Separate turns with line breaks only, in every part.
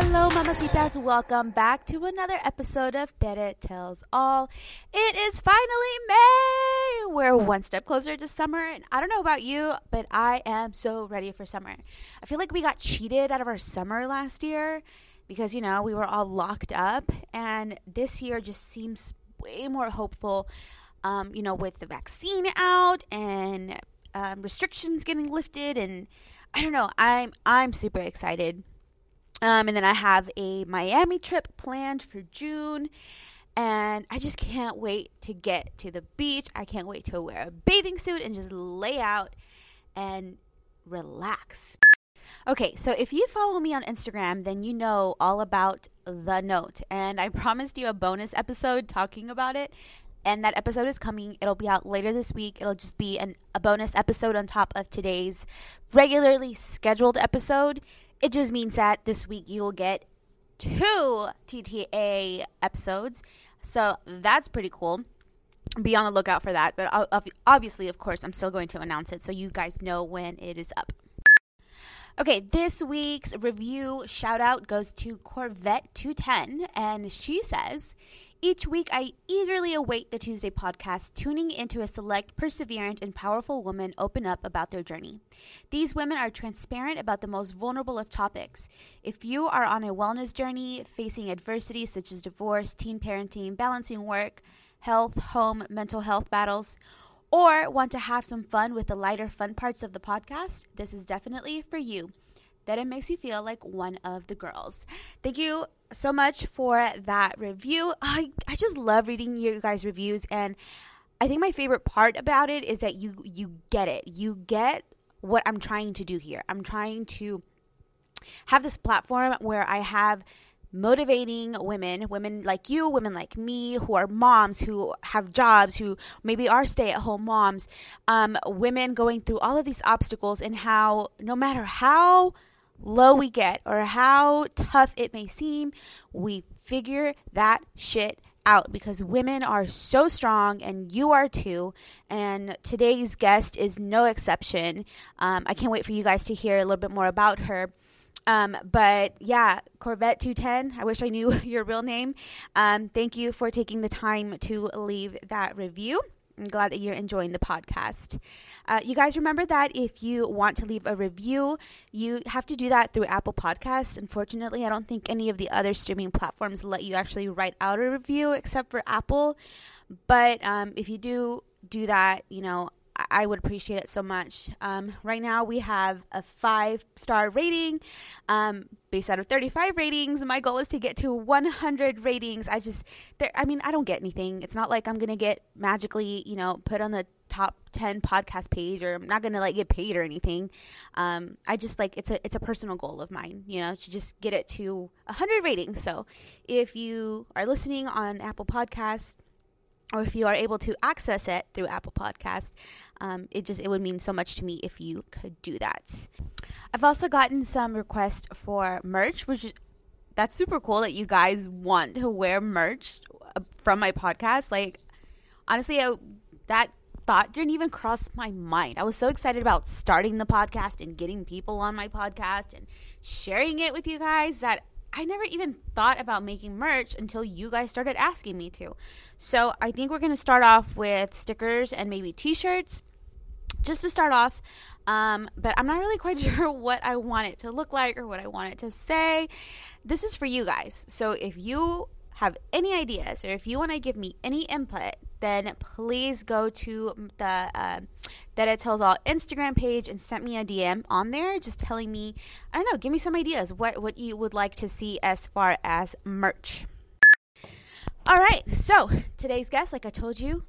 Hello, mamacitas. Welcome back to another episode of Tere Tells All. It is finally May. We're one step closer to summer, and I don't know about you, but I am so ready for summer. I feel like we got cheated out of our summer last year because, you know, we were all locked up, and this year just seems way more hopeful, um, you know, with the vaccine out and um, restrictions getting lifted, and I don't know. I'm I'm super excited. Um, and then I have a Miami trip planned for June. And I just can't wait to get to the beach. I can't wait to wear a bathing suit and just lay out and relax. Okay, so if you follow me on Instagram, then you know all about the note. And I promised you a bonus episode talking about it. And that episode is coming. It'll be out later this week. It'll just be an, a bonus episode on top of today's regularly scheduled episode. It just means that this week you will get two TTA episodes. So that's pretty cool. Be on the lookout for that. But obviously, of course, I'm still going to announce it so you guys know when it is up. Okay, this week's review shout out goes to Corvette 210, and she says, each week, I eagerly await the Tuesday podcast, tuning into a select, perseverant, and powerful woman open up about their journey. These women are transparent about the most vulnerable of topics. If you are on a wellness journey, facing adversity such as divorce, teen parenting, balancing work, health, home, mental health battles, or want to have some fun with the lighter fun parts of the podcast, this is definitely for you. That it makes you feel like one of the girls. Thank you so much for that review. I, I just love reading you guys' reviews and I think my favorite part about it is that you you get it. You get what I'm trying to do here. I'm trying to have this platform where I have motivating women, women like you, women like me, who are moms, who have jobs, who maybe are stay at home moms, um, women going through all of these obstacles, and how no matter how low we get or how tough it may seem, we figure that shit out because women are so strong and you are too. And today's guest is no exception. Um, I can't wait for you guys to hear a little bit more about her. Um, but yeah, Corvette 210, I wish I knew your real name. Um, thank you for taking the time to leave that review. I'm glad that you're enjoying the podcast. Uh, you guys remember that if you want to leave a review, you have to do that through Apple Podcasts. Unfortunately, I don't think any of the other streaming platforms let you actually write out a review except for Apple. But um, if you do do that, you know, I would appreciate it so much. Um, right now, we have a five star rating um, based out of 35 ratings. My goal is to get to 100 ratings. I just, there, I mean, I don't get anything. It's not like I'm going to get magically, you know, put on the top 10 podcast page or I'm not going to like get paid or anything. Um, I just like, it's a, it's a personal goal of mine, you know, to just get it to 100 ratings. So if you are listening on Apple Podcasts, or if you are able to access it through Apple Podcast, um, it just it would mean so much to me if you could do that. I've also gotten some requests for merch, which that's super cool that you guys want to wear merch uh, from my podcast. Like honestly, I, that thought didn't even cross my mind. I was so excited about starting the podcast and getting people on my podcast and sharing it with you guys that I never even thought about making merch until you guys started asking me to. So I think we're going to start off with stickers and maybe t shirts just to start off. Um, but I'm not really quite sure what I want it to look like or what I want it to say. This is for you guys. So if you have any ideas or if you want to give me any input, then please go to the uh, Tere Tells All Instagram page and send me a DM on there, just telling me, I don't know, give me some ideas what what you would like to see as far as merch. All right, so today's guest, like I told you,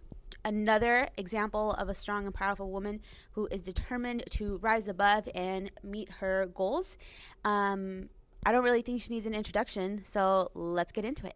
another example of a strong and powerful woman who is determined to rise above and meet her goals. Um, I don't really think she needs an introduction, so let's get into it.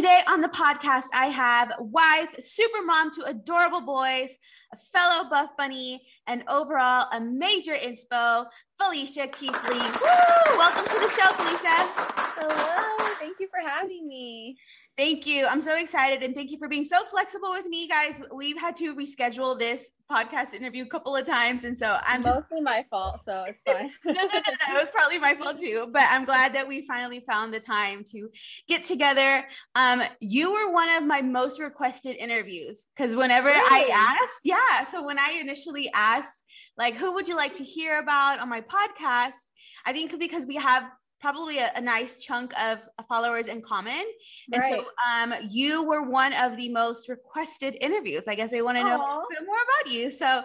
Today on the podcast, I have wife, super mom to adorable boys, a fellow buff bunny, and overall a major inspo, Felicia Keithley. Woo! Welcome to the show, Felicia.
Hello, thank you for having me.
Thank you. I'm so excited and thank you for being so flexible with me, guys. We've had to reschedule this podcast interview a couple of times. And so I'm just
mostly my fault, so it's fine.
no, no, no, no. It was probably my fault too. But I'm glad that we finally found the time to get together. Um, you were one of my most requested interviews because whenever
Really?
I asked, yeah. So when I initially asked, like, who would you like to hear about on my podcast? I think because we have probably a, a nice chunk of followers in common. And so um, you were one of the most requested interviews. I guess they want to know more about you. So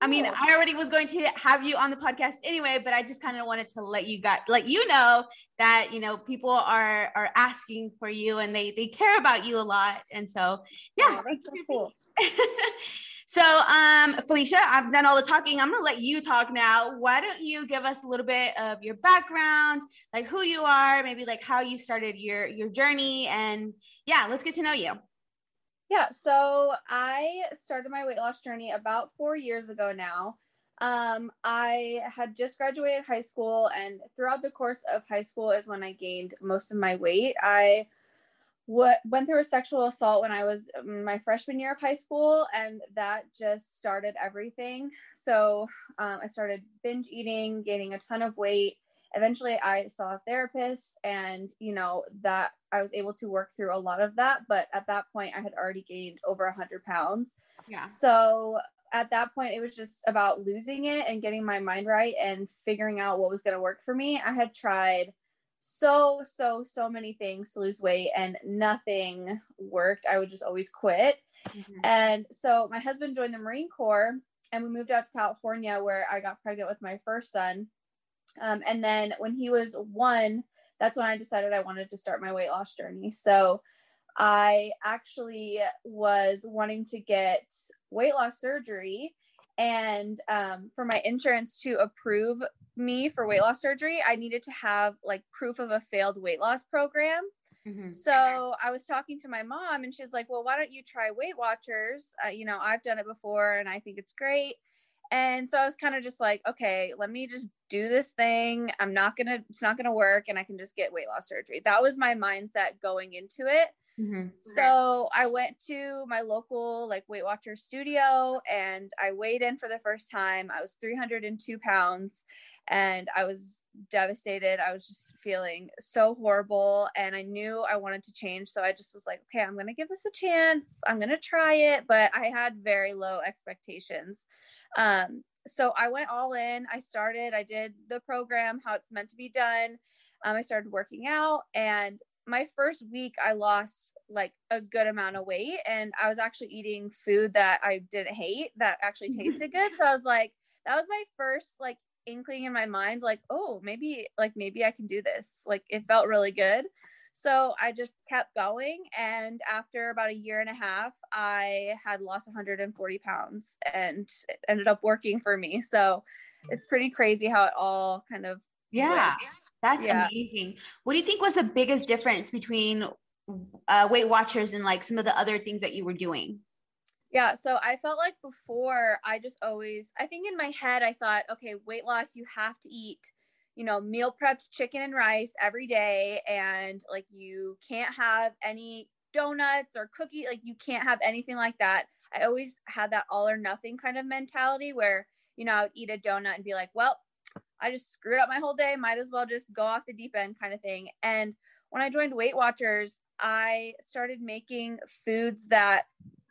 I mean,
Cool.
I already was going to have you on the podcast anyway, but I just kind of wanted to let you got let you know that you know people are are asking for you and they they care about you a lot. And so yeah,
Aw, that's so cool.
so, um, Felicia, I've done all the talking. I'm gonna let you talk now. Why don't you give us a little bit of your background, like who you are, maybe like how you started your your journey, and yeah, let's get to know you.
Yeah, so I started my weight loss journey about four years ago now. Um, I had just graduated high school, and throughout the course of high school is when I gained most of my weight. I what went through a sexual assault when I was my freshman year of high school, and that just started everything. So um, I started binge eating, gaining a ton of weight. Eventually, I saw a therapist, and you know that I was able to work through a lot of that. But at that point, I had already gained over a hundred pounds.
Yeah.
So at that point, it was just about losing it and getting my mind right and figuring out what was going to work for me. I had tried so, so, so many things to lose weight and nothing worked. I would just always quit. And so my husband joined the Marine Corps and we moved out to California where I got pregnant with my first son. Um, and then when he was one, that's when I decided I wanted to start my weight loss journey. So I actually was wanting to get weight loss surgery. And um, for my insurance to approve me for weight loss surgery, I needed to have like proof of a failed weight loss program.
Mhm.
So I was talking to my mom, and she's like, "Well, why don't you try Weight Watchers? Uh, you know, I've done it before, and I think it's great." And so I was kind of just like, "Okay, let me just do this thing. I'm not gonna, it's not gonna work, and I can just get weight loss surgery." That was my mindset going into it.
Mhm.
So I went to my local like Weight Watchers studio and I weighed in for the first time. I was 302 pounds and I was devastated. I was just feeling so horrible and I knew I wanted to change. So I just was like, okay, I'm going to give this a chance. I'm going to try it. But I had very low expectations. Um, so I went all in. I started, I did the program, how it's meant to be done. Um, I started working out and my first week I lost like a good amount of weight and I was actually eating food that I didn't hate that actually tasted good. So I was like, that was my first like inkling in my mind, like, oh, maybe like maybe I can do this. Like it felt really good. So I just kept going. And after about a year and a half, I had lost 140 pounds and it ended up working for me. So it's pretty crazy how it all kind of
Yeah,
went.
That's
Yeah.
amazing. What do you think was the biggest difference between uh, Weight Watchers and like some of the other things that you were doing?
Yeah, so I felt like before I just always I think in my head I thought, okay, weight loss you have to eat, you know, meal prepped chicken and rice every day and like you can't have any donuts or cookie like you can't have anything like that. I always had that all or nothing kind of mentality where, you know, I would eat a donut and be like, well, I just screwed up my whole day, might as well just go off the deep end kind of thing. And when I joined Weight Watchers, I started making foods that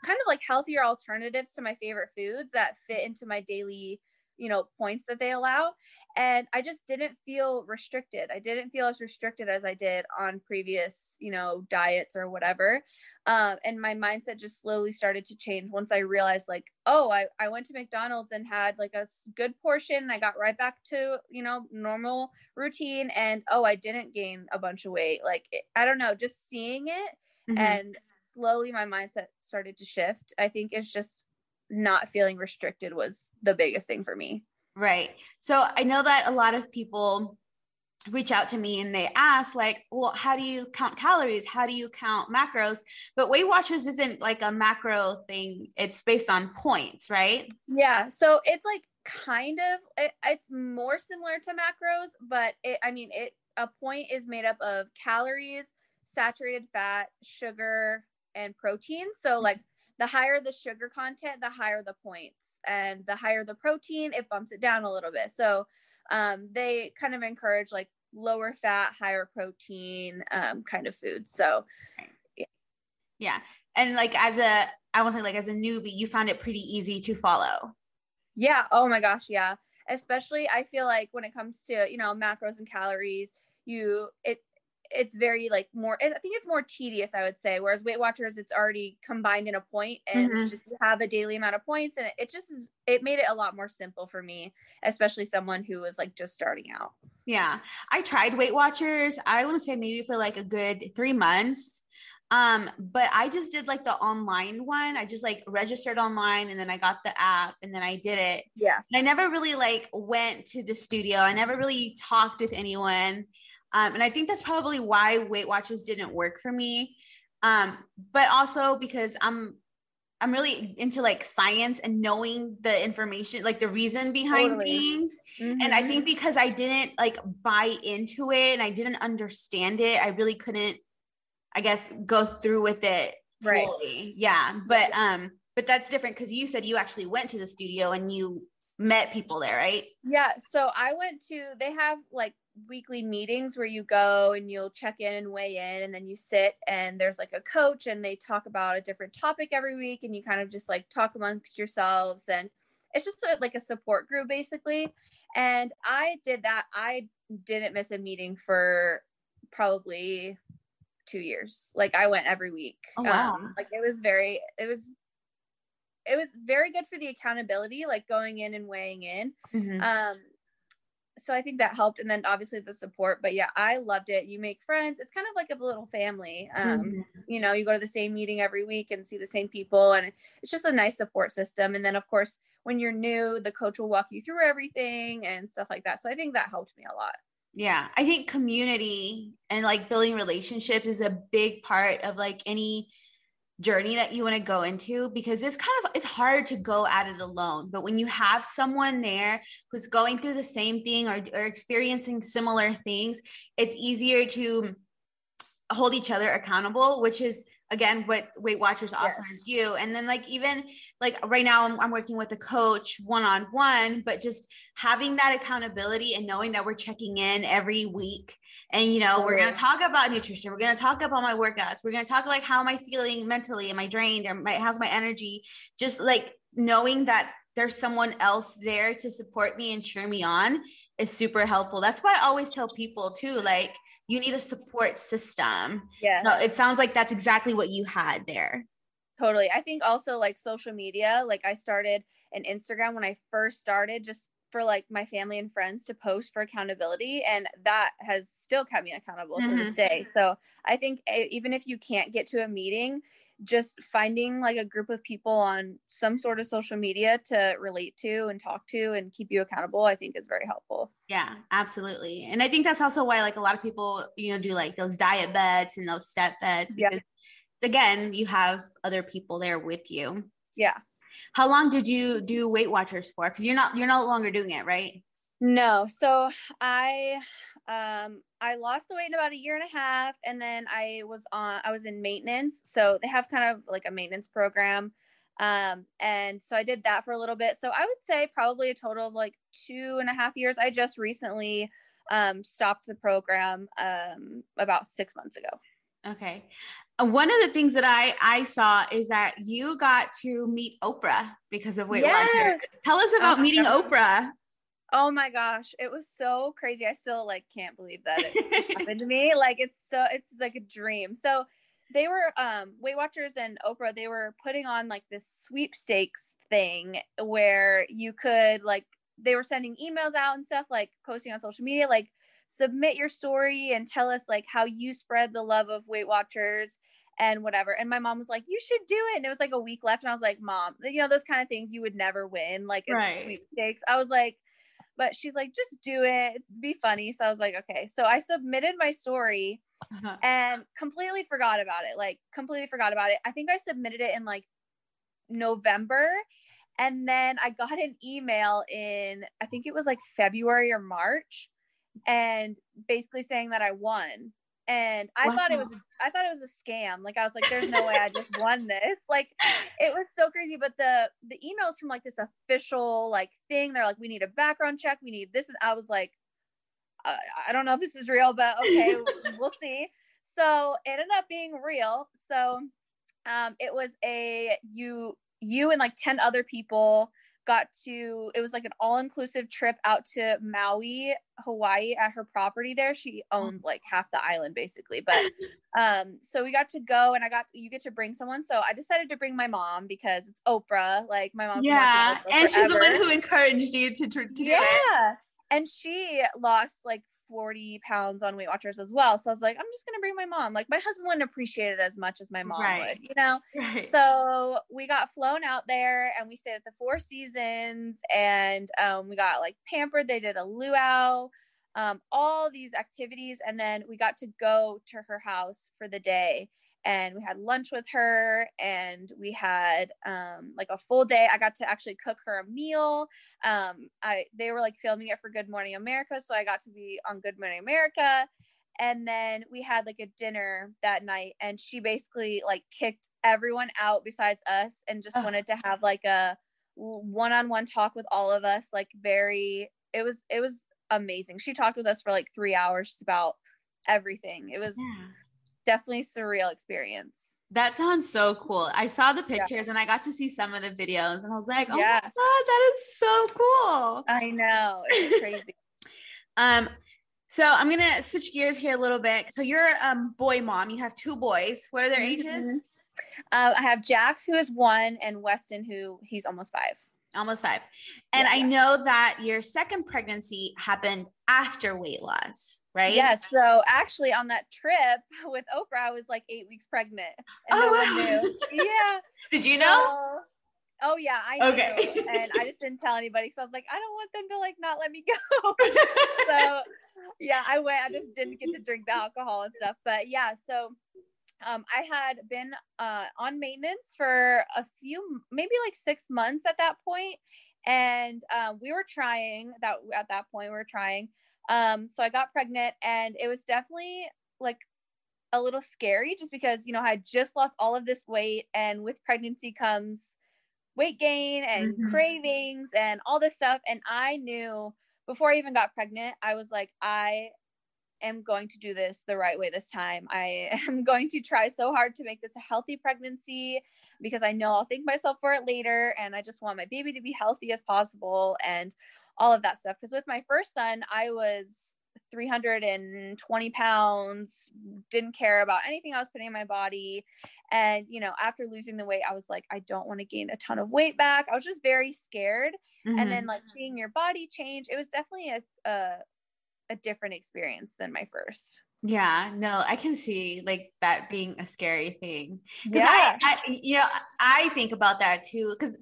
kind of like healthier alternatives to my favorite foods that fit into my daily you know points that they allow and i just didn't feel restricted i didn't feel as restricted as i did on previous you know diets or whatever um, and my mindset just slowly started to change once i realized like oh I, I went to mcdonald's and had like a good portion and i got right back to you know normal routine and oh i didn't gain a bunch of weight like i don't know just seeing it mm-hmm. and slowly my mindset started to shift i think it's just not feeling restricted was the biggest thing for me.
Right. So I know that a lot of people reach out to me and they ask like well how do you count calories? How do you count macros? But weight watchers isn't like a macro thing. It's based on points right?
Yeah. So it's like kind of it, it's more similar to macros but it i mean it a point is made up of calories saturated fat sugar and protein. So like the higher the sugar content, the higher the points, and the higher the protein, it bumps it down a little bit. So um, they kind of encourage like lower fat, higher protein um, kind of foods. So
yeah. yeah, and like as a, I want to say like as a newbie, you found it pretty easy to follow.
Yeah. Oh my gosh. Yeah. Especially, I feel like when it comes to you know macros and calories, you it it's very like more i think it's more tedious i would say whereas weight watchers it's already combined in a point and mm-hmm. just you have a daily amount of points and it just is it made it a lot more simple for me especially someone who was like just starting out.
Yeah. I tried weight watchers i want to say maybe for like a good three months um but i just did like the online one i just like registered online and then i got the app and then i did it.
Yeah.
And i never really like went to the studio i never really talked with anyone um, and I think that's probably why Weight Watchers didn't work for me. Um, but also because I'm I'm really into like science and knowing the information, like the reason behind totally. things. Mm-hmm. And I think mm-hmm. because I didn't like buy into it and I didn't understand it, I really couldn't, I guess, go through with it fully. Right. Yeah. But um, but that's different because you said you actually went to the studio and you met people there, right?
Yeah. So I went to they have like weekly meetings where you go and you'll check in and weigh in and then you sit and there's like a coach and they talk about a different topic every week and you kind of just like talk amongst yourselves and it's just like a support group basically and i did that i didn't miss a meeting for probably two years like i went every week
oh, wow.
Um, like it was very it was it was very good for the accountability like going in and weighing in mm-hmm. um so I think that helped. And then obviously the support. But yeah, I loved it. You make friends. It's kind of like a little family. Um, mm-hmm. You know, you go to the same meeting every week and see the same people. And it's just a nice support system. And then, of course, when you're new, the coach will walk you through everything and stuff like that. So I think that helped me a lot.
Yeah. I think community and like building relationships is a big part of like any journey that you want to go into because it's kind of it's hard to go at it alone but when you have someone there who's going through the same thing or, or experiencing similar things it's easier to hold each other accountable which is again what weight watchers offers yeah. you and then like even like right now I'm, I'm working with a coach one-on-one but just having that accountability and knowing that we're checking in every week and you know we're going to talk about nutrition we're going to talk about my workouts we're going to talk like how am i feeling mentally am i drained or my, how's my energy? Just like knowing that there's someone else there to support me and cheer me on is super helpful. That's why i always tell people too like you need a support system.
Yeah.
So it sounds like that's exactly what you had there.
Totally. I think also like social media, like I started an Instagram when I first started just for like my family and friends to post for accountability and that has still kept me accountable mm-hmm. to this mm-hmm. day. So I think eh, even if you can't get to a meeting, just finding like a group of people on some sort of social media to relate to and talk to and keep you accountable i think is very helpful.
Yeah absolutely. And i think that's also why like a lot of people you know do like those diet bets and those step bets because yeah. again you have other people there with you.
Yeah.
How long did you do weight watchers for? Because you're not you're no longer doing it right?
No. So I um I lost the weight in about a year and a half and then I was on I was in maintenance. So they have kind of like a maintenance program. Um and so I did that for a little bit. So I would say probably a total of like two and a half years. I just recently um stopped the program um about six months ago.
Okay. Uh, One of the things that I I saw is that you got to meet Oprah because of Weight Watchers.
Yes.
Tell us about
Oh,
meeting. Oprah.
Oh my gosh, it was so crazy. I still like can't believe that it happened to me. Like it's so it's like a dream. So they were um Weight Watchers and Oprah, they were putting on like this sweepstakes thing where you could like they were sending emails out and stuff like posting on social media like submit your story and tell us like how you spread the love of Weight Watchers and whatever. And my mom was like, "You should do it." And it was like a week left and I was like, "Mom, you know those kind of things you would never win like it's
Right.
sweepstakes." I was like but she's like, just do it, be funny. So I was like, okay. So I submitted my story
Uh-huh.
and completely forgot about it. Like, completely forgot about it. I think I submitted it in like November. And then I got an email in, I think it was like February or March, and basically saying that I won. And I thought it was, I thought it was a scam. Like I was like, there's no way I just won this. Like it was so crazy. But the the emails from like this official like thing, they're like, we need a background check, we need this, and I was like, uh, I don't know if this is real, but okay, we'll see. So it ended up being real. So um, it was a you you and like ten other people got to it was like an all-inclusive trip out to Maui, Hawaii at her property there. She owns like half the island basically. But um so we got to go and I got you get to bring someone. So I decided to bring my mom because it's Oprah. Like my mom's
Yeah, and she's the one who encouraged you to, to do
yeah.
it.
And she lost like 40 pounds on Weight Watchers as well. So I was like, I'm just gonna bring my mom. Like my husband wouldn't appreciate it as much as my mom
Right.
would, you know?
Right.
So we got flown out there and we stayed at the Four Seasons and um, we got like pampered. They did a luau, um, all these activities. And then we got to go to her house for the day and we had lunch with her and we had um, like a full day. I got to actually cook her a meal. Um, I They were like filming it for Good Morning America. So I got to be on Good Morning America and then we had like a dinner that night and she basically like kicked everyone out besides us and just wanted to have like a one-on-one talk with all of us like very it was it was amazing she talked with us for like three hours about everything it was
Yeah.
Definitely surreal experience
That sounds so cool. I saw the pictures and I got to see some of the videos and I was like, oh
Yeah.
my God, that is so cool.
i know it's crazy
Um, so I'm gonna switch gears here a little bit. So you're um boy mom. You have two boys. What are their ages?
Mhm. uh, i have jax who is one and weston who he's almost five
Almost five. And
Yeah.
I know that your second pregnancy happened after weight loss, right?
Yes. So actually, on that trip with Oprah, I was like eight weeks pregnant, and
Oh,
no one
wow.
knew. Yeah.
Did you know?
So- oh yeah, I knew,
Okay.
and I just didn't tell anybody because I was like, I don't want them to like not let me go. so yeah, I went. I just didn't get to drink the alcohol and stuff. But yeah, so um, I had been uh, on maintenance for a few, maybe like six months at that point, and um, we were trying that at that point. We were trying. Um, so I got pregnant, and it was definitely like a little scary, just because you know I had just lost all of this weight, and with pregnancy comes weight gain and
Mhm.
cravings and all this stuff. And I knew before I even got pregnant, I was like, I am going to do this the right way this time. I am going to try so hard to make this a healthy pregnancy because I know I'll thank myself for it later. And I just want my baby to be healthy as possible and all of that stuff. Because with my first son, I was 320 pounds, didn't care about anything I was putting in my body. And, you know, after losing the weight, I was like, I don't want to gain a ton of weight back. I was just very scared and
Mhm.
then like seeing your body change it was definitely a, a a different experience than my first
yeah, no, I can see like that being a scary thing. Because
Yeah.
I, I, you know, I think about that too. Because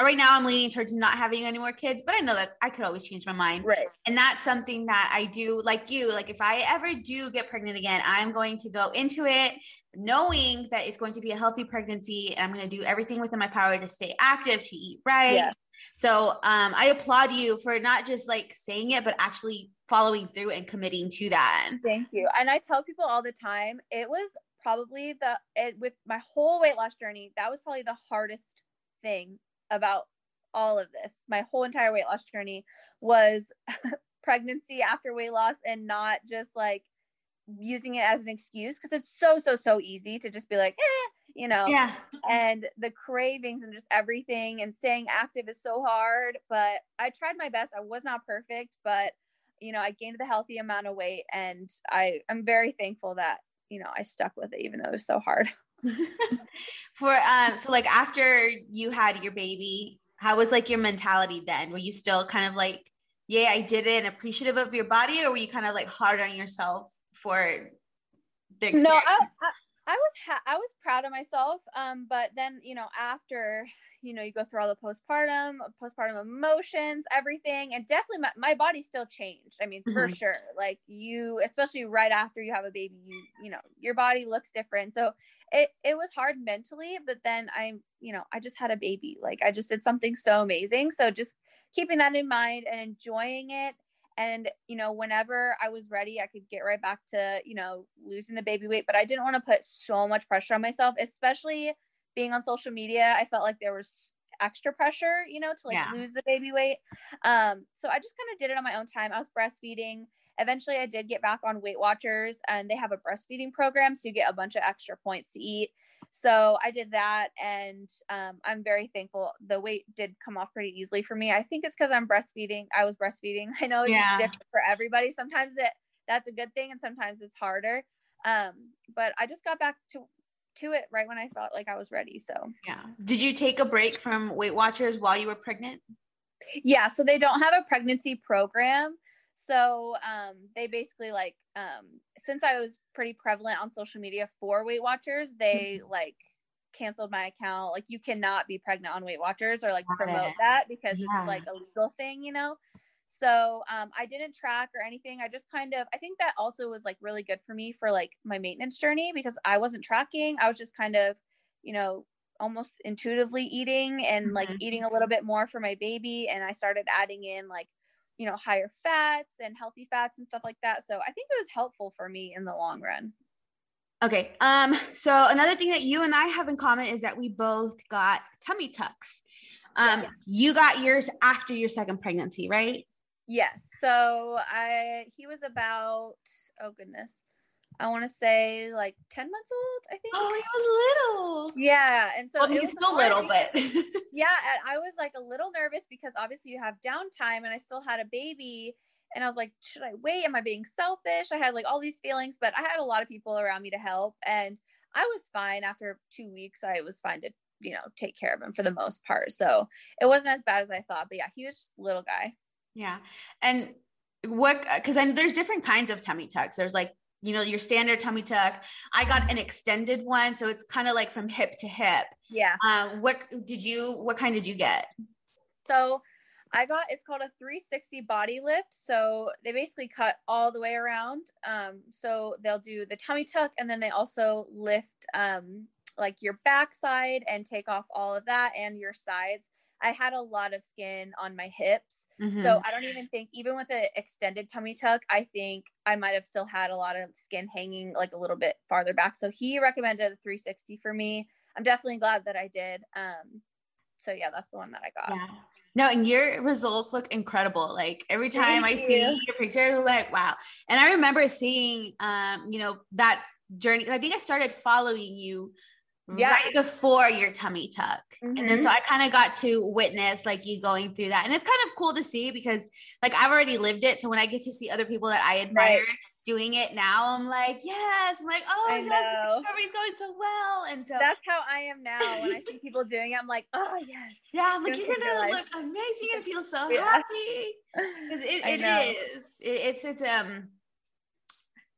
right now I'm leaning towards not having any more kids, but I know that I could always change my mind.
Right.
And that's something that I do like you. Like if I ever do get pregnant again, I'm going to go into it knowing that it's going to be a healthy pregnancy and I'm going to do everything within my power to stay active, to eat right. Yeah. So um, I applaud you for not just like saying it, but actually following through and committing to that.
Thank you. And I tell people all the time, it was probably the it, with my whole weight loss journey, that was probably the hardest thing about all of this. My whole entire weight loss journey was pregnancy after weight loss and not just like using it as an excuse because it's so so so easy to just be like eh, you know
yeah
and the cravings and just everything and staying active is so hard but i tried my best i was not perfect but you know i gained the healthy amount of weight and i i'm very thankful that you know i stuck with it even though it was so hard
for um so like after you had your baby how was like your mentality then were you still kind of like yeah i did it and appreciative of your body or were you kind of like hard on yourself for
the experience? no I, I, I was ha- i was proud of myself um but then you know after you know you go through all the postpartum postpartum emotions everything and definitely my, my body still changed i mean mm-hmm. for sure like you especially right after you have a baby you you know your body looks different so it it was hard mentally, but then I'm, you know, I just had a baby. Like I just did something so amazing. So just keeping that in mind and enjoying it and you know whenever i was ready i could get right back to you know losing the baby weight but i didn't want to put so much pressure on myself especially being on social media i felt like there was extra pressure you know to like yeah. lose the baby weight um so i just kind of did it on my own time i was breastfeeding eventually I did get back on Weight Watchers and they have a breastfeeding program. So you get a bunch of extra points to eat. So I did that and um, I'm very thankful. The weight did come off pretty easily for me. I think it's because I'm breastfeeding. I was breastfeeding. I know it's yeah. different for everybody. Sometimes it that's a good thing and sometimes it's harder. Um, but I just got back to to it right when I felt like I was ready. So
yeah. Did you take a break from Weight Watchers while you were pregnant?
Yeah, so they don't have a pregnancy program. So um, they basically like um, since I was pretty prevalent on social media for Weight Watchers, they mm-hmm. like canceled my account. Like you cannot be pregnant on Weight Watchers or like promote that because yeah. it's like a legal thing, you know. So um, I didn't track or anything. I just kind of I think that also was like really good for me for like my maintenance journey because I wasn't tracking. I was just kind of, you know, almost intuitively eating and mm-hmm. like eating a little bit more for my baby and I started adding in like you know, higher fats and healthy fats and stuff like that. So I think it was helpful for me in the long run.
Okay. Um, so another thing that you and I have in common is that we both got tummy tucks. Um, yes. you got yours after your second pregnancy, right?
Yes. So I he was about oh goodness. I want to say like 10 months old, I think.
Oh, he was little.
Yeah. And so
well, he's still little, but
yeah. And I was like a little nervous because obviously you have downtime and I still had a baby. And I was like, should I wait? Am I being selfish? I had like all these feelings, but I had a lot of people around me to help. And I was fine after two weeks. I was fine to, you know, take care of him for the most part. So it wasn't as bad as I thought. But yeah, he was just a little guy.
Yeah. And what because then there's different kinds of tummy tucks. There's like you know, your standard tummy tuck. I got an extended one, so it's kind of like from hip to hip.
Yeah.
Um, what did you? What kind did you get?
So, I got it's called a 360 body lift. So they basically cut all the way around. Um, so they'll do the tummy tuck, and then they also lift um like your backside and take off all of that and your sides. I had a lot of skin on my hips. Mm-hmm. So I don't even think, even with an extended tummy tuck, I think I might have still had a lot of skin hanging like a little bit farther back. So he recommended the 360 for me. I'm definitely glad that I did. Um, so yeah, that's the one that I got.
Yeah. No, and your results look incredible. Like every time Thank I you. see your pictures, like wow. And I remember seeing, um, you know, that journey. I think I started following you yeah. right before your tummy tuck. Mm-hmm. And then so mm-hmm. I kind of got to witness like you going through that. And it's kind of cool to see because like I've already lived it. So when I get to see other people that I admire right. doing it now, I'm like, yes. I'm like, oh, yes, everybody's going so well. And so
that's how I am now. When I see people doing it, I'm like, oh yes.
Yeah, I'm like, you're gonna look amazing. You're gonna feel so yeah. happy. Because it, it is. It, it's it's um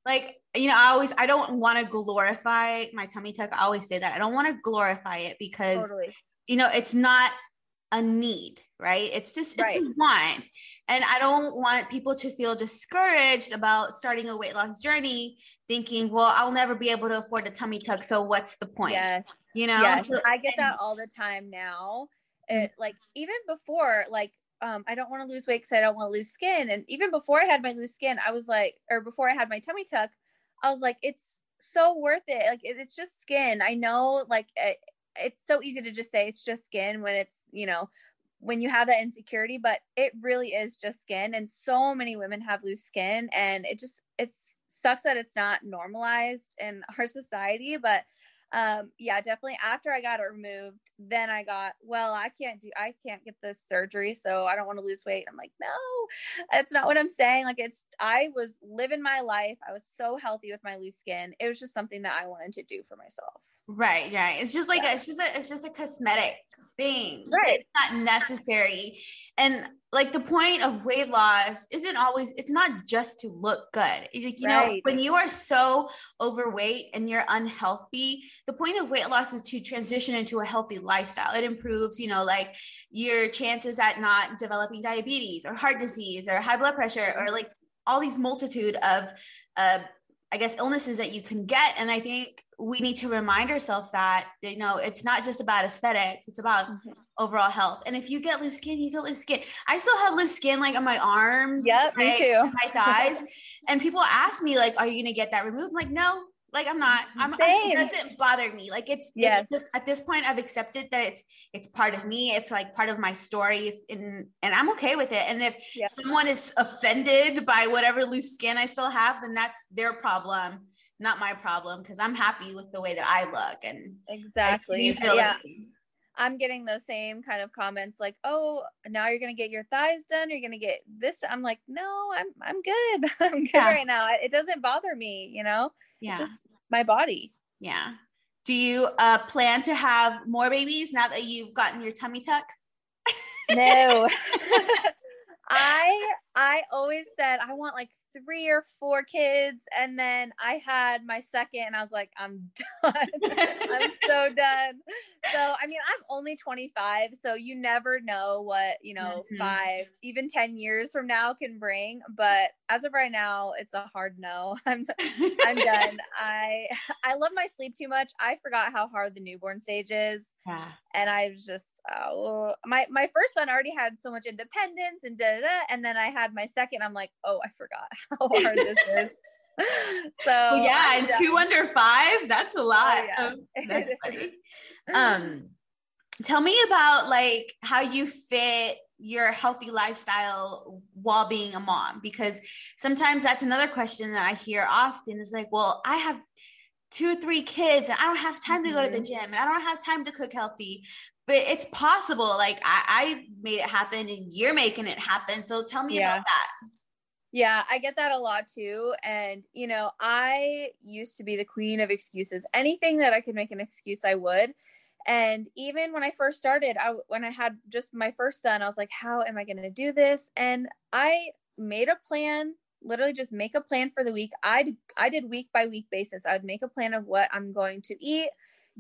like you know i always i don't want to glorify my tummy tuck i always say that i don't want to glorify it because totally. you know it's not a need, right? It's just it's
Right.
a want. And I don't want people to feel discouraged about starting a weight loss journey thinking, well, I'll never be able to afford a tummy tuck, so what's the point?
Yes.
You know?
yes.
So-
I get that all the time now. It like even before, like um, I don't want to lose weight because I don't want to lose skin. And even before I had my loose skin, I was like, or before I had my tummy tuck, I was like, it's so worth it. Like it- it's just skin. I know, like it, it's so easy to just say it's just skin when it's you know when you have that insecurity, but it really is just skin. And so many women have loose skin, and it just it's sucks that it's not normalized in our society, but um yeah definitely after i got it removed then i got well i can't do i can't get this surgery so i don't want to lose weight i'm like no that's not what i'm saying like it's i was living my life i was so healthy with my loose skin it was just something that i wanted to do for myself
Right, right. It's just like
Yeah.
a, it's just a, it's just a cosmetic thing.
Right.
It's not necessary. And like the point of weight loss isn't always it's not just to look good. Like, you know, when you are so overweight and you're unhealthy, the point of weight loss is to transition into a healthy lifestyle. It improves, you know, like your chances at not developing diabetes or heart disease or high blood pressure or like all these multitude of uh I guess illnesses that you can get. And I think we need to remind ourselves that, you know, it's not just about aesthetics, it's about
Mhm.
Overall health. And if you get loose skin, you get loose skin. I still have loose skin like on my arms.
Yep, me too.
My thighs. and people ask me, like, are you gonna get that removed? I'm like, no, like I'm not. I'm, I'm- it doesn't bother me. Like it's
Yes.
it's just at this point I've accepted that it's it's part of me. It's like part of my story. It's in and I'm okay with it. And if
Yeah.
someone is offended by whatever loose skin I still have, then that's their problem, not my problem, because I'm happy with the way that I look. And
exactly yeah. I'm getting those same kind of comments like oh now you're gonna get your thighs done you're gonna get this i'm like no i'm i'm good i'm good
Yeah.
right now it doesn't bother me you know
Yeah.
it's just my body
yeah. Do you uh, plan to have more babies now that you've gotten your tummy tuck?
No. I I always said I want like three or four kids and then I had my second and I was like I'm done. I'm so done. So I mean I'm only 25 so you never know what, you know,
Mhm.
5 even 10 years from now can bring, but as of right now it's a hard no. I'm I'm done. I I love my sleep too much. I forgot how hard the newborn stage is
Yeah.
and I was just oh my my first son already had so much independence and da da da, and then I had my second. I'm like, oh, I forgot how hard this is. So
Well, yeah,
I'm
and two under five, that's a lot.
yeah.
Um, that's funny. um tell me about like how you fit your healthy lifestyle while being a mom because sometimes that's another question that i hear often is like well i have two three kids and i don't have time to go to the
Mhm.
gym and i don't have time to cook healthy but it's possible like i, I made it happen and you're making it happen so tell me
Yeah.
about that
Yeah, I get that a lot too. And, you know, I used to be the queen of excuses. Anything that I could make an excuse, I would. And even when I first started, I when I had just my first son, I was like, how am I going to do this? And I made a plan, literally just make a plan for the week. I I did week by week basis. I would make a plan of what I'm going to eat,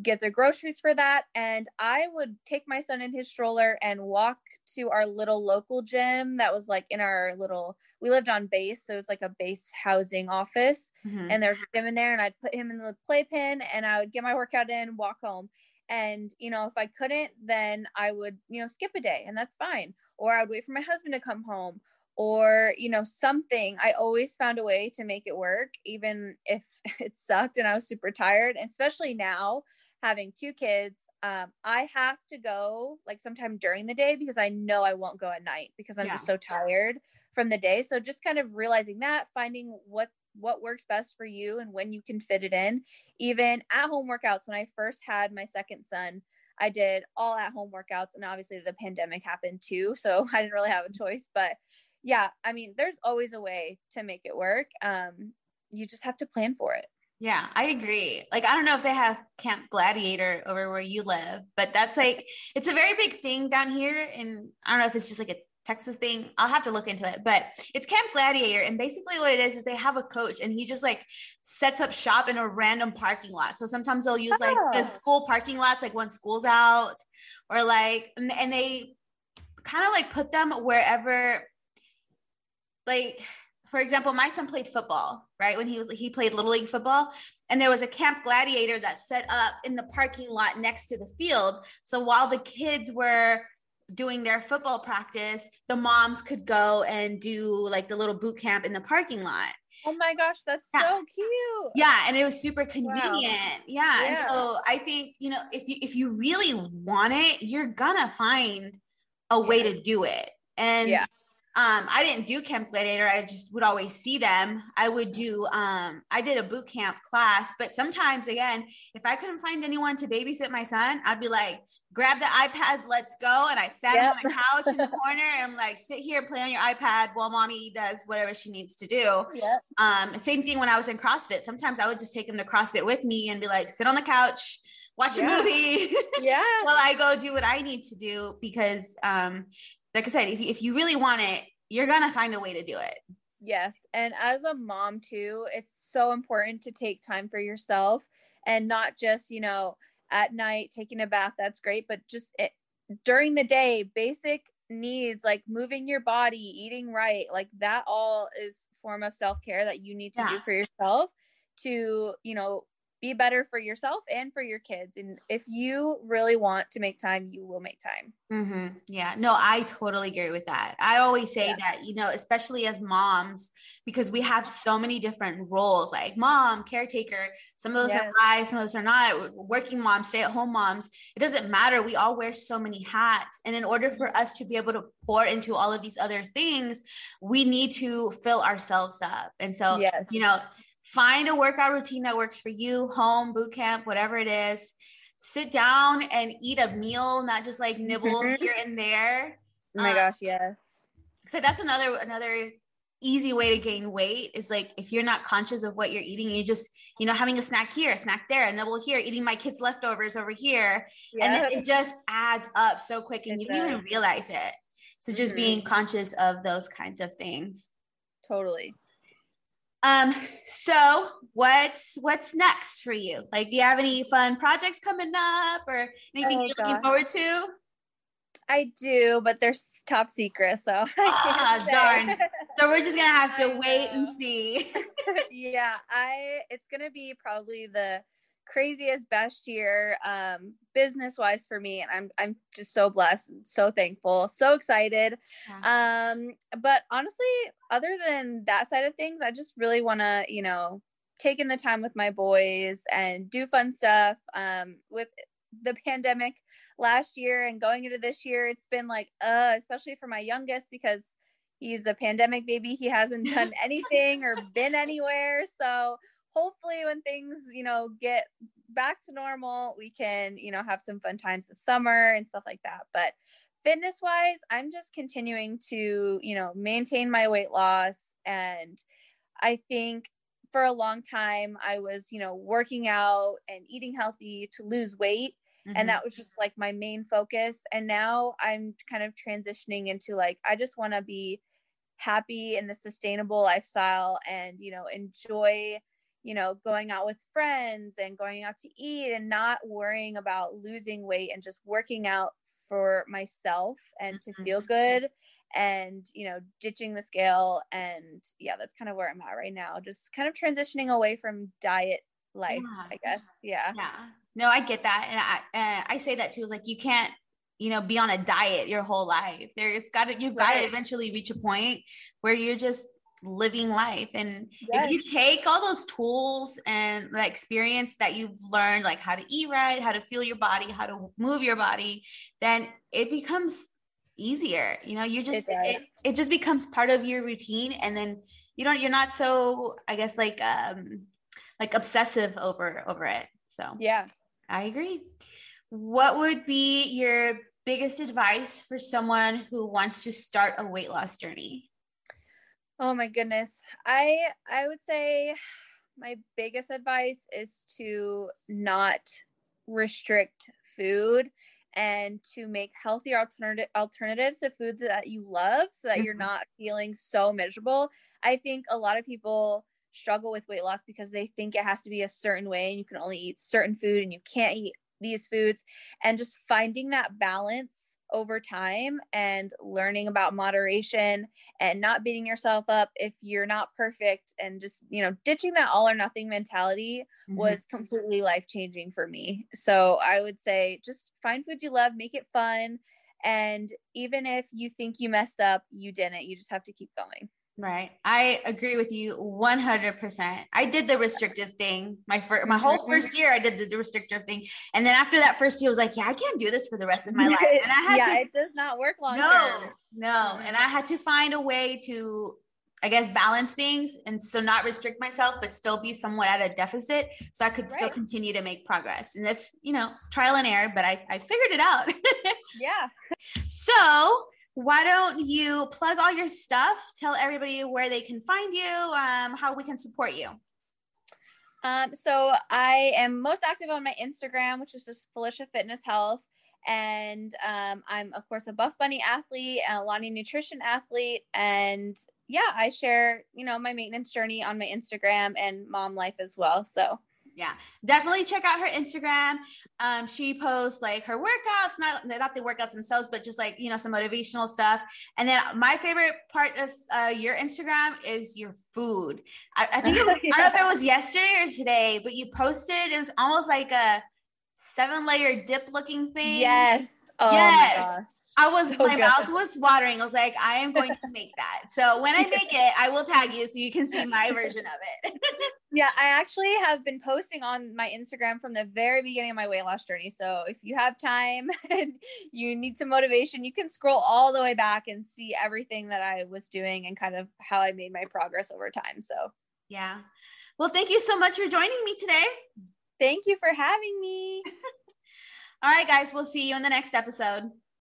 get the groceries for that, and I would take my son in his stroller and walk to our little local gym that was like in our little we lived on base so it was like a base housing office
Mhm.
and there's a gym in there and i'd put him in the playpen and i would get my workout in walk home and you know if i couldn't then i would you know skip a day and that's fine or i'd wait for my husband to come home or you know something i always found a way to make it work even if it sucked and i was super tired and especially now having two kids um, i have to go like sometime during the day because i know i won't go at night because i'm just so tired from the day. So just kind of realizing that finding what what works best for you and when you can fit it in. Even at home workouts when i first had my second son i did all at home workouts and obviously the pandemic happened too so i didn't really have a choice but yeah i mean there's always a way to make it work um you just have to plan for it
Yeah, I agree. Like, I don't know if they have Camp Gladiator over where you live, but that's like, it's a very big thing down here. And I don't know if it's just like a Texas thing. I'll have to look into it, but it's Camp Gladiator. And basically, what it is, is they have a coach and he just like sets up shop in a random parking lot. So sometimes they'll use like the
Oh.
school parking lots, like when school's out, or like, and, and they, kind of like put them wherever like for example, my son played football, right? When he was he played little league football, and there was a camp gladiator that set up in the parking lot next to the field. So while the kids were doing their football practice, the moms could go and do like the little boot camp in the parking lot.
Oh my gosh, that's yeah. so cute.
Yeah, and it was super convenient. Wow. Yeah. yeah. And so I think, you know, if you if you really want it, you're gonna find a way to do it. And yeah um, I didn't do Camp Gladiator. I just would always see them. I would do, um, I did a boot camp class, but sometimes, again, if I couldn't find anyone to babysit my son, I'd be like, grab the iPad, let's go. And I'd sat yep. on my couch in the corner and like, sit here, play on your iPad while mommy does whatever she needs to do. Yep. Um, same thing when I was in CrossFit. Sometimes I would just take him to CrossFit with me and be like, sit on the couch, watch yeah. a movie
yeah
while i go do what i need to do because um like I said, if, if you really want it, you're going to find a way to do it.
Yes. And as a mom, too, it's so important to take time for yourself and not just, you know, at night taking a bath. That's great. But just it, during the day, basic needs like moving your body, eating right, like that all is form of self care that you need to yeah. do for yourself to, you know, be better for yourself and for your kids. And if you really want to make time, you will make time.
Mm-hmm. Yeah, no, I totally agree with that. I always say yeah. that, you know, especially as moms, because we have so many different roles like mom, caretaker. Some of us yes. are wives, some of us are not. Working moms, stay at home moms. It doesn't matter. We all wear so many hats. And in order for us to be able to pour into all of these other things, we need to fill ourselves up. And so, yes. you know, find a workout routine that works for you, home, boot camp, whatever it is. Sit down and eat a meal, not just like nibble mm-hmm. here and there.
Oh my um, gosh, yes.
So that's another another easy way to gain weight is like if you're not conscious of what you're eating, you just, you know, having a snack here, a snack there, a nibble here, eating my kids' leftovers over here. And it just adds up so quick and it you does. don't even realize it. So just mm-hmm. being conscious of those kinds of things.
Totally.
Um, so what's what's next for you? Like, do you have any fun projects coming up or anything oh, you're looking forward to?
I do, but they're top secret, so
ah, darn. So we're just gonna have to wait and see.
yeah, I it's gonna be probably the craziest best year um business wise for me and i'm i'm just so blessed and so thankful so excited. Yeah. um but honestly other than that side of things i just really want to you know take in the time with my boys and do fun stuff. Um with the pandemic last year and going into this year it's been like uh especially for my youngest because he's a pandemic baby. He hasn't done anything or been anywhere. So hopefully when things you know get back to normal we can you know have some fun times this summer and stuff like that. But fitness wise i'm just continuing to you know maintain my weight loss. And i think for a long time i was you know working out and eating healthy to lose weight. Mm-hmm. and that was just like my main focus. And now i'm kind of transitioning into like i just want to be happy in the sustainable lifestyle and you know enjoy you know, going out with friends and going out to eat and not worrying about losing weight and just working out for myself and to feel mm-hmm. good and, you know, ditching the scale. And yeah, that's kind of where I'm at right now. Just kind of transitioning away from diet life, yeah. I guess. Yeah.
Yeah. No, I get that. And I, uh, I say that too. Like you can't, you know, be on a diet your whole life. There, it's got to, you've got to eventually reach a point where you're just living life. And yes. if you take all those tools and the experience that you've learned like how to eat right how to feel your body how to move your body then it becomes easier. You know you just it, it, it, just becomes part of your routine. And then you don't you're not so i guess like um like obsessive over over it. So
yeah.
I agree. What would be your biggest advice for someone who wants to start a weight loss journey
Oh my goodness. I I would say my biggest advice is to not restrict food and to make healthier alternative alternatives to foods that you love so that mm-hmm. you're not feeling so miserable. I think a lot of people struggle with weight loss because they think it has to be a certain way and you can only eat certain food and you can't eat these foods and just finding that balance over time and learning about moderation and not beating yourself up if you're not perfect and just you know ditching that all or nothing mentality mm-hmm. was completely life changing for me. So i would say just find foods you love make it fun and even if you think you messed up you didn't. You just have to keep going
Right. I agree with you 100%. I did the restrictive thing. My first, my whole mm-hmm. first year I did the, the, restrictive thing. And then after that first year I was like, yeah, I can't do this for the rest of my life. And I
had yeah, to, it does not work long
no, term. No. Mm-hmm. And I had to find a way to I guess balance things and so not restrict myself but still be somewhat at a deficit so I could right. still continue to make progress. And that's, you know, trial and error, but I I figured it out.
yeah.
So, why don't you plug all your stuff? Tell everybody where they can find you, um, how we can support you.
Um, so I am most active on my Instagram, which is just Felicia Fitness Health. And um, I'm, of course, a Buff Bunny athlete, Alani Nutrition athlete. And yeah, I share, you know, my maintenance journey on my Instagram and mom life as well. So
yeah definitely check out her instagram. Um she posts like her workouts not not the workouts themselves but just like you know some motivational stuff. And then my favorite part of uh, your instagram is your food. I, I think it was yeah. i don't know if it was yesterday or today but you posted it was almost like a seven layer dip looking thing.
Yes.
Oh yes I was so my good. mouth was watering. I was like, I am going to make that. So when I make it, I will tag you so you can see my version of it.
yeah, I actually have been posting on my Instagram from the very beginning of my weight loss journey. So if you have time and you need some motivation, you can scroll all the way back and see everything that I was doing and kind of how I made my progress over time. So
yeah. Well, thank you so much for joining me today.
Thank you for having me.
all right, guys, we'll see you in the next episode.